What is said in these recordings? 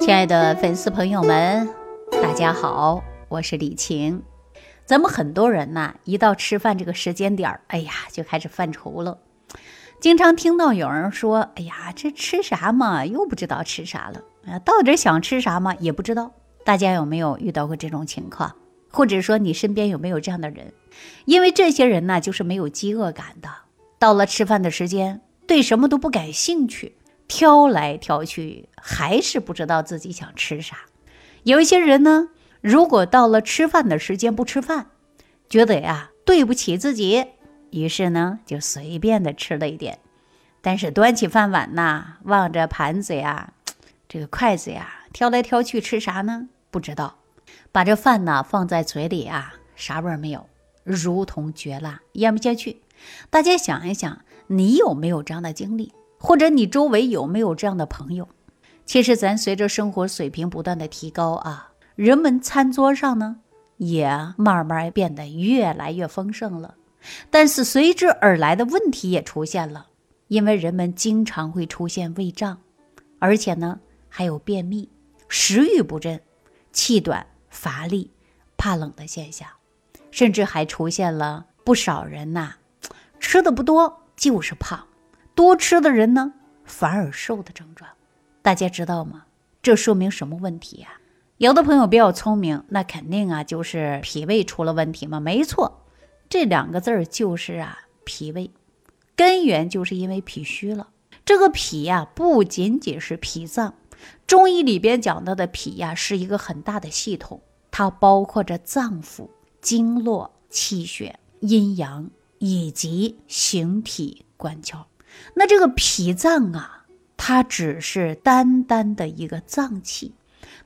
亲爱的粉丝朋友们，大家好，我是李晴。咱们很多人呐，一到吃饭这个时间点儿，哎呀，就开始犯愁了。经常听到有人说：“哎呀，这吃啥嘛？又不知道吃啥了。啊，到底想吃啥嘛？也不知道。”大家有没有遇到过这种情况？或者说你身边有没有这样的人？因为这些人呢，就是没有饥饿感的。到了吃饭的时间，对什么都不感兴趣。挑来挑去，还是不知道自己想吃啥。有一些人呢，如果到了吃饭的时间不吃饭，觉得呀对不起自己，于是呢就随便的吃了一点。但是端起饭碗呐，望着盘子呀，这个筷子呀，挑来挑去吃啥呢？不知道。把这饭呢放在嘴里啊，啥味儿没有，如同绝辣，咽不下去。大家想一想，你有没有这样的经历？或者你周围有没有这样的朋友？其实咱随着生活水平不断的提高啊，人们餐桌上呢也慢慢变得越来越丰盛了。但是随之而来的问题也出现了，因为人们经常会出现胃胀，而且呢还有便秘、食欲不振、气短、乏力、怕冷的现象，甚至还出现了不少人呐吃的不多就是胖。多吃的人呢，反而瘦的症状，大家知道吗？这说明什么问题呀？有的朋友比较聪明，那肯定啊，就是脾胃出了问题嘛。没错，这两个字儿就是啊，脾胃，根源就是因为脾虚了。这个脾呀，不仅仅是脾脏，中医里边讲到的脾呀，是一个很大的系统，它包括着脏腑、经络、气血、阴阳以及形体关窍。那这个脾脏啊，它只是单单的一个脏器。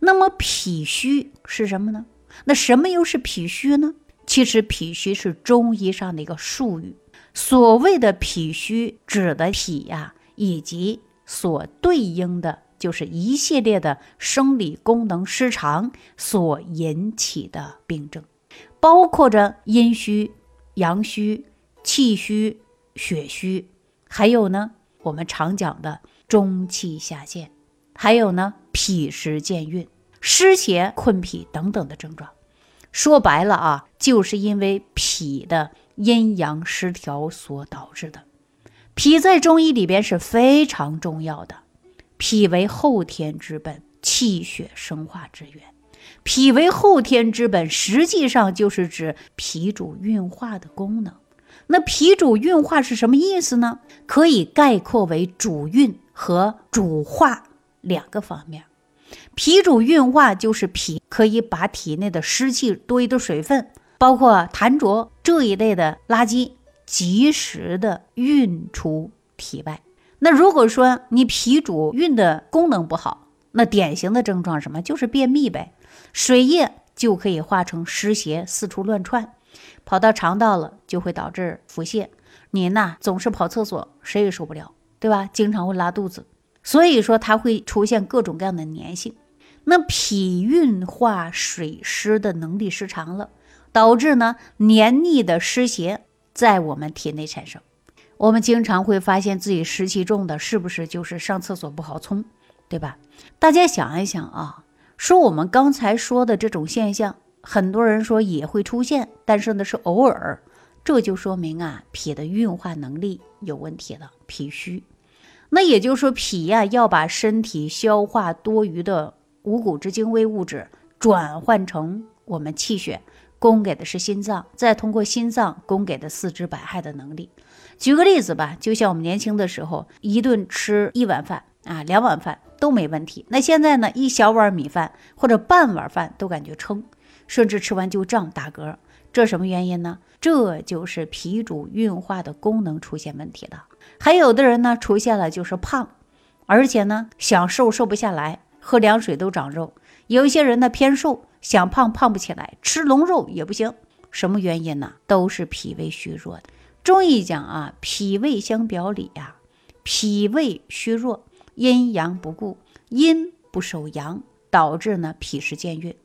那么脾虚是什么呢？那什么又是脾虚呢？其实脾虚是中医上的一个术语。所谓的脾虚，指的脾呀，以及所对应的就是一系列的生理功能失常所引起的病症，包括着阴虚、阳虚、气虚、血虚。还有呢，我们常讲的中气下陷，还有呢脾湿健运、湿邪困脾等等的症状。说白了啊，就是因为脾的阴阳失调所导致的。脾在中医里边是非常重要的，脾为后天之本，气血生化之源。脾为后天之本，实际上就是指脾主运化的功能。那脾主运化是什么意思呢？可以概括为主运和主化两个方面。脾主运化就是脾可以把体内的湿气多余的水分，包括痰浊这一类的垃圾，及时的运出体外。那如果说你脾主运的功能不好，那典型的症状什么？就是便秘呗，水液就可以化成湿邪四处乱窜。跑到肠道了，就会导致腹泻。您呐总是跑厕所，谁也受不了，对吧？经常会拉肚子，所以说它会出现各种各样的粘性。那脾运化水湿的能力失常了，导致呢黏腻的湿邪在我们体内产生。我们经常会发现自己湿气重的，是不是就是上厕所不好冲，对吧？大家想一想啊，说我们刚才说的这种现象。很多人说也会出现，但是呢是偶尔，这就说明啊脾的运化能力有问题了，脾虚。那也就是说脾呀要把身体消化多余的五谷之精微物质转换成我们气血，供给的是心脏，再通过心脏供给的四肢百骸的能力。举个例子吧，就像我们年轻的时候，一顿吃一碗饭啊，两碗饭都没问题。那现在呢，一小碗米饭或者半碗饭都感觉撑。甚至吃完就胀打嗝，这什么原因呢？这就是脾主运化的功能出现问题了。还有的人呢，出现了就是胖，而且呢想瘦瘦不下来，喝凉水都长肉。有一些人呢偏瘦，想胖胖不起来，吃龙肉也不行。什么原因呢？都是脾胃虚弱的。中医讲啊，脾胃相表里呀，脾胃虚弱，阴阳不顾，阴不守阳，导致呢脾湿健运。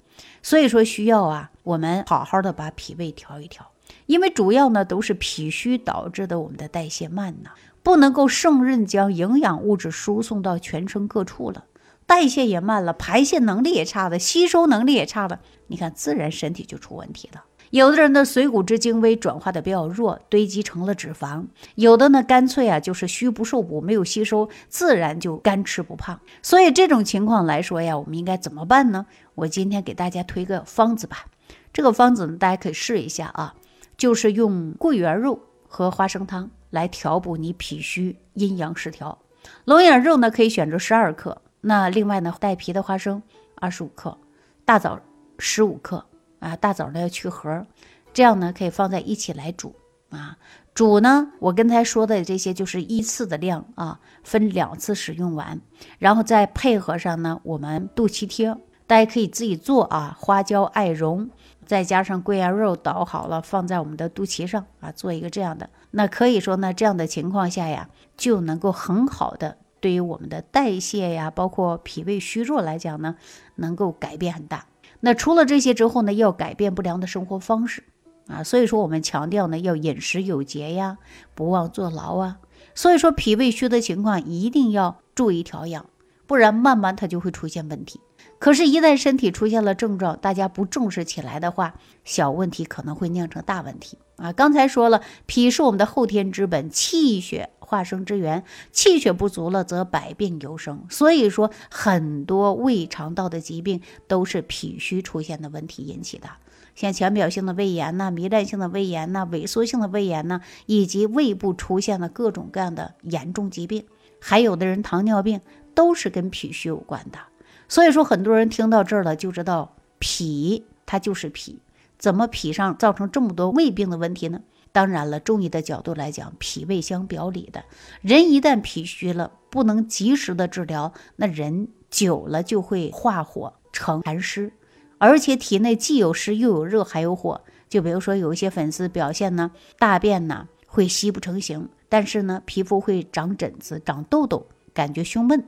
所以说需要啊，我们好好的把脾胃调一调，因为主要呢都是脾虚导致的，我们的代谢慢呢，不能够胜任将营养物质输送到全身各处了，代谢也慢了，排泄能力也差了，吸收能力也差了，你看自然身体就出问题了。有的人的髓骨之精微转化的比较弱，堆积成了脂肪；有的呢，干脆啊就是虚不受补，没有吸收，自然就干吃不胖。所以这种情况来说呀，我们应该怎么办呢？我今天给大家推个方子吧。这个方子呢，大家可以试一下啊，就是用桂圆肉和花生汤来调补你脾虚阴阳失调。龙眼肉呢，可以选择十二克，那另外呢，带皮的花生二十五克，大枣十五克。啊，大枣呢要去核，这样呢可以放在一起来煮啊。煮呢，我刚才说的这些就是一次的量啊，分两次使用完，然后再配合上呢我们肚脐贴，大家可以自己做啊。花椒、艾绒，再加上桂圆肉捣好了，放在我们的肚脐上啊，做一个这样的。那可以说呢，这样的情况下呀，就能够很好的对于我们的代谢呀，包括脾胃虚弱来讲呢，能够改变很大。那除了这些之后呢，要改变不良的生活方式啊，所以说我们强调呢，要饮食有节呀，不忘坐牢啊。所以说脾胃虚的情况一定要注意调养，不然慢慢它就会出现问题。可是，一旦身体出现了症状，大家不重视起来的话，小问题可能会酿成大问题啊。刚才说了，脾是我们的后天之本，气血。化生之源，气血不足了，则百病由生。所以说，很多胃肠道的疾病都是脾虚出现的问题引起的，像浅表性的胃炎呐、糜烂性的胃炎呐、萎缩性的胃炎呐，以及胃部出现的各种各样的严重疾病，还有的人糖尿病都是跟脾虚有关的。所以说，很多人听到这儿了就知道，脾它就是脾，怎么脾上造成这么多胃病的问题呢？当然了，中医的角度来讲，脾胃相表里的人一旦脾虚了，不能及时的治疗，那人久了就会化火成寒湿，而且体内既有湿又有热还有火。就比如说有一些粉丝表现呢，大便呢会稀不成形，但是呢皮肤会长疹子、长痘痘，感觉胸闷，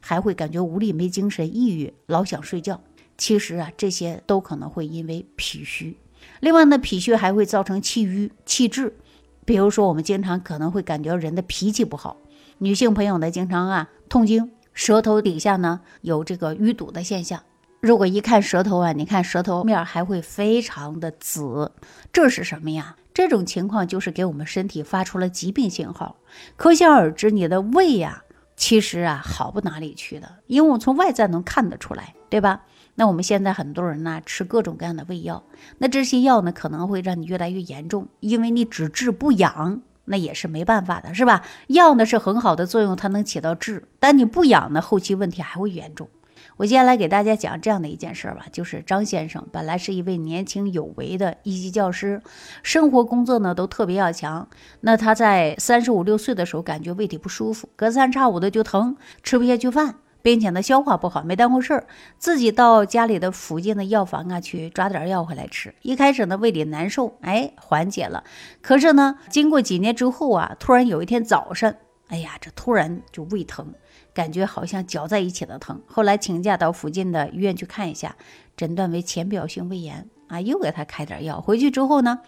还会感觉无力、没精神、抑郁、老想睡觉。其实啊，这些都可能会因为脾虚。另外呢，脾虚还会造成气郁、气滞，比如说我们经常可能会感觉人的脾气不好，女性朋友呢经常啊痛经，舌头底下呢有这个淤堵的现象。如果一看舌头啊，你看舌头面还会非常的紫，这是什么呀？这种情况就是给我们身体发出了疾病信号。可想而知，你的胃呀，其实啊好不哪里去的，因为我从外在能看得出来，对吧？那我们现在很多人呢吃各种各样的胃药，那这些药呢可能会让你越来越严重，因为你只治不养，那也是没办法的，是吧？药呢是很好的作用，它能起到治，但你不养呢，后期问题还会严重。我接下来给大家讲这样的一件事儿吧，就是张先生本来是一位年轻有为的一级教师，生活工作呢都特别要强。那他在三十五六岁的时候，感觉胃里不舒服，隔三差五的就疼，吃不下去饭。并且呢，消化不好，没当回事儿，自己到家里的附近的药房啊去抓点药回来吃。一开始呢，胃里难受，哎，缓解了。可是呢，经过几年之后啊，突然有一天早上，哎呀，这突然就胃疼，感觉好像搅在一起的疼。后来请假到附近的医院去看一下，诊断为浅表性胃炎啊，又给他开点药。回去之后呢，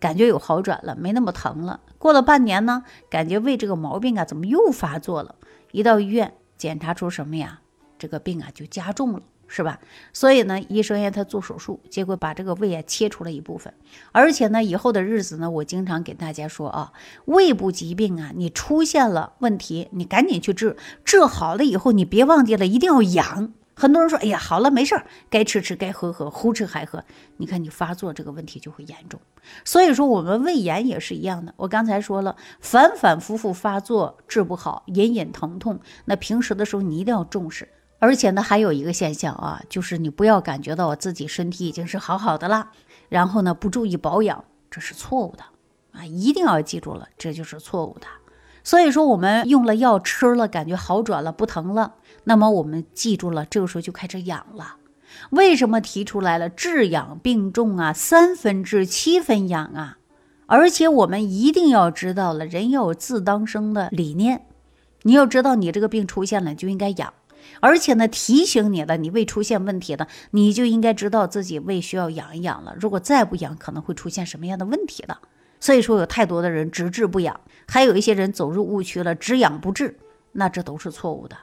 感觉有好转了，没那么疼了。过了半年呢，感觉胃这个毛病啊，怎么又发作了？一到医院。检查出什么呀？这个病啊就加重了，是吧？所以呢，医生让他做手术，结果把这个胃啊切除了一部分。而且呢，以后的日子呢，我经常给大家说啊，胃部疾病啊，你出现了问题，你赶紧去治，治好了以后，你别忘记了，一定要养。很多人说：“哎呀，好了，没事儿，该吃吃，该喝喝，胡吃海喝。”你看你发作这个问题就会严重。所以说，我们胃炎也是一样的。我刚才说了，反反复复发作治不好，隐隐疼痛，那平时的时候你一定要重视。而且呢，还有一个现象啊，就是你不要感觉到自己身体已经是好好的了，然后呢不注意保养，这是错误的啊！一定要记住了，这就是错误的。所以说，我们用了药吃了，感觉好转了，不疼了。那么我们记住了，这个时候就开始养了。为什么提出来了治养并重啊？三分治，七分养啊！而且我们一定要知道了，人要有自当生的理念。你要知道，你这个病出现了，就应该养。而且呢，提醒你了，你胃出现问题了，你就应该知道自己胃需要养一养了。如果再不养，可能会出现什么样的问题了？所以说，有太多的人只治不养，还有一些人走入误区了，只养不治，那这都是错误的。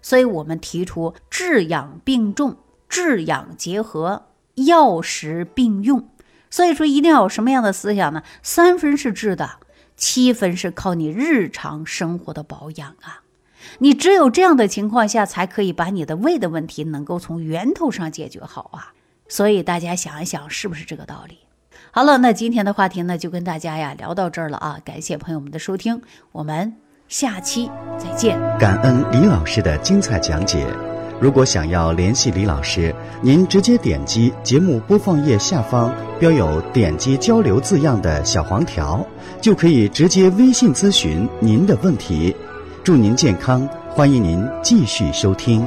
所以我们提出治养并重、治养结合、药食并用。所以说，一定要有什么样的思想呢？三分是治的，七分是靠你日常生活的保养啊。你只有这样的情况下，才可以把你的胃的问题能够从源头上解决好啊。所以大家想一想，是不是这个道理？好了，那今天的话题呢，就跟大家呀聊到这儿了啊。感谢朋友们的收听，我们下期再见。感恩李老师的精彩讲解。如果想要联系李老师，您直接点击节目播放页下方标有“点击交流”字样的小黄条，就可以直接微信咨询您的问题。祝您健康，欢迎您继续收听。